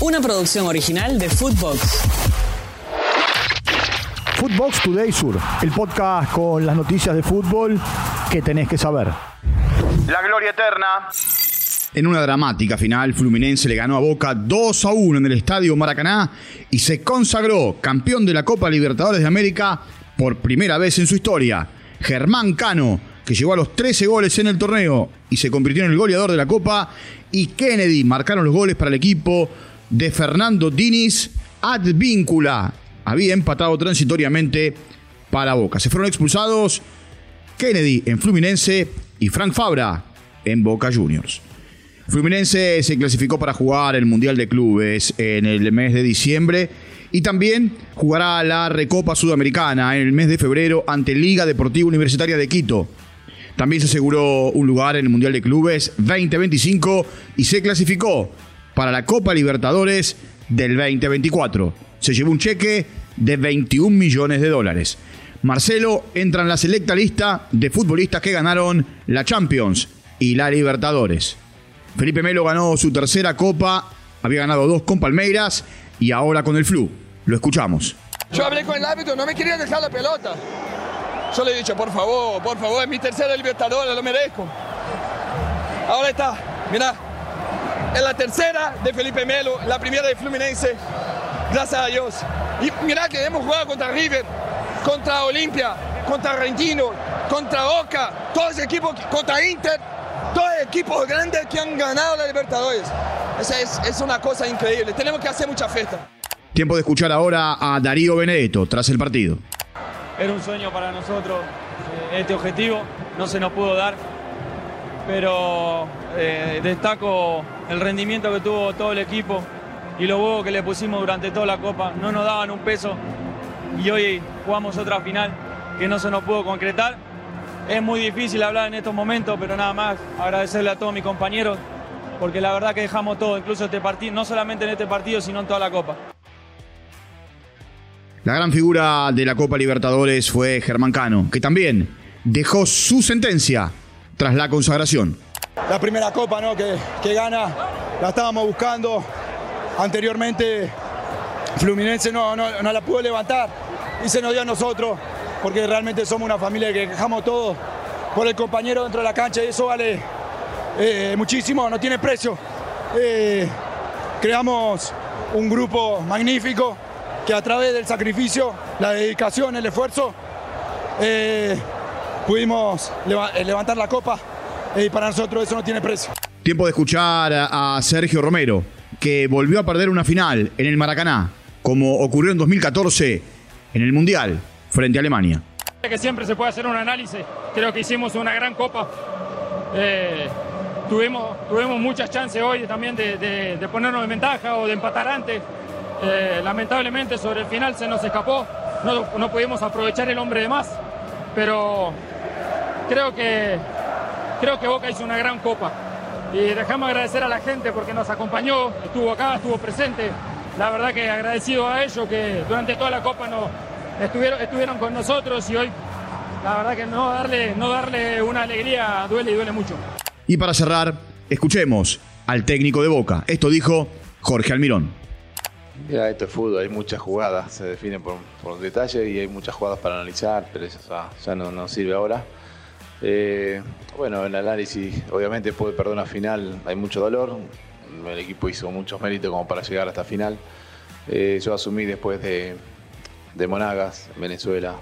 Una producción original de Footbox. Footbox Today Sur, el podcast con las noticias de fútbol que tenés que saber. La gloria eterna. En una dramática final, Fluminense le ganó a Boca 2 a 1 en el Estadio Maracaná y se consagró campeón de la Copa Libertadores de América por primera vez en su historia. Germán Cano, que llegó a los 13 goles en el torneo y se convirtió en el goleador de la Copa, y Kennedy marcaron los goles para el equipo de Fernando Diniz Advíncula. Había empatado transitoriamente para Boca. Se fueron expulsados Kennedy en Fluminense y Frank Fabra en Boca Juniors. Fluminense se clasificó para jugar el Mundial de Clubes en el mes de diciembre y también jugará la Recopa Sudamericana en el mes de febrero ante Liga Deportiva Universitaria de Quito. También se aseguró un lugar en el Mundial de Clubes 2025 y se clasificó para la Copa Libertadores del 2024. Se llevó un cheque de 21 millones de dólares. Marcelo entra en la selecta lista de futbolistas que ganaron la Champions y la Libertadores. Felipe Melo ganó su tercera copa, había ganado dos con Palmeiras y ahora con el Flu. Lo escuchamos. Yo hablé con el árbitro, no me quería dejar la pelota. Yo le he dicho, por favor, por favor, es mi tercera Libertadores, lo merezco. Ahora está, mira, es la tercera de Felipe Melo, la primera de Fluminense, gracias a Dios. Y mira que hemos jugado contra River, contra Olimpia, contra Argentino, contra Boca, todos equipos, contra Inter, todos equipos grandes que han ganado la Libertadores. Esa es, es una cosa increíble, tenemos que hacer mucha fiesta. Tiempo de escuchar ahora a Darío Benedetto tras el partido. Era un sueño para nosotros eh, este objetivo, no se nos pudo dar, pero eh, destaco el rendimiento que tuvo todo el equipo y los huevos que le pusimos durante toda la Copa. No nos daban un peso y hoy jugamos otra final que no se nos pudo concretar. Es muy difícil hablar en estos momentos, pero nada más agradecerle a todos mis compañeros porque la verdad que dejamos todo, incluso este partido, no solamente en este partido, sino en toda la Copa. La gran figura de la Copa Libertadores fue Germán Cano, que también dejó su sentencia tras la consagración. La primera copa ¿no? que, que gana, la estábamos buscando. Anteriormente Fluminense no, no, no, la pudo levantar y se nos dio a nosotros, porque realmente somos una familia que dejamos todo por el compañero dentro de la cancha y eso vale eh, muchísimo, no tiene precio. Eh, creamos un grupo magnífico que a través del sacrificio, la dedicación, el esfuerzo, eh, pudimos leva levantar la copa y para nosotros eso no tiene precio. Tiempo de escuchar a Sergio Romero, que volvió a perder una final en el Maracaná, como ocurrió en 2014 en el Mundial frente a Alemania. Que siempre se puede hacer un análisis, creo que hicimos una gran copa. Eh, tuvimos, tuvimos muchas chances hoy también de, de, de ponernos en ventaja o de empatar antes. Eh, lamentablemente sobre el final se nos escapó, no, no, pudimos aprovechar el hombre de más, pero creo que, creo que Boca hizo una gran copa. Y dejamos agradecer a la gente porque nos acompañó, estuvo acá, estuvo presente. La verdad que agradecido a ellos que durante toda la copa no, estuvieron, estuvieron con nosotros y hoy la verdad que no darle, no darle una alegría duele y duele mucho. Y para cerrar, escuchemos al técnico de Boca. Esto dijo Jorge Almirón. Mira, esto es fútbol, hay muchas jugadas, se definen por, por detalle y hay muchas jugadas para analizar, pero eso ya, ya no nos sirve ahora. Eh, bueno, en el análisis, obviamente después de perder una final hay mucho dolor, el equipo hizo muchos méritos como para llegar hasta final. Eh, yo asumí después de, Monagas, Venezuela,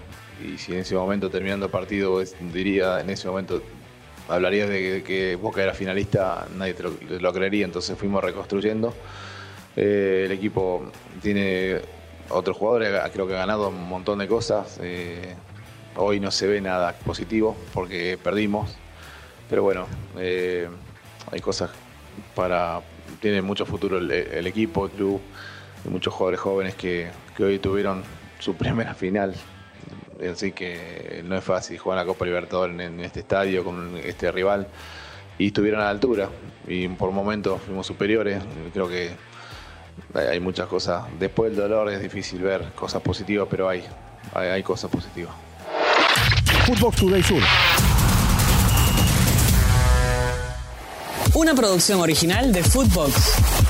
y si en ese momento terminando el partido diría, en ese momento hablaría de que, que Boca era finalista, nadie te lo, creería, entonces fuimos reconstruyendo. Eh, el equipo tiene otros jugadores, creo que ha ganado un montón de cosas. Hoy no se ve nada positivo porque perdimos. Pero bueno, eh, hay cosas para. Tiene mucho futuro el, equipo, el club, hay muchos jugadores jóvenes que, que, hoy tuvieron su primera final. Así que no es fácil jugar la Copa Libertadores en este estadio con este rival. Y estuvieron a la altura. Y por momentos fuimos superiores. Creo que hay muchas cosas. Después del dolor es difícil ver cosas positivas, pero hay, hay, hay cosas positivas. Footbox Today Sur. Una producción original de Footbox.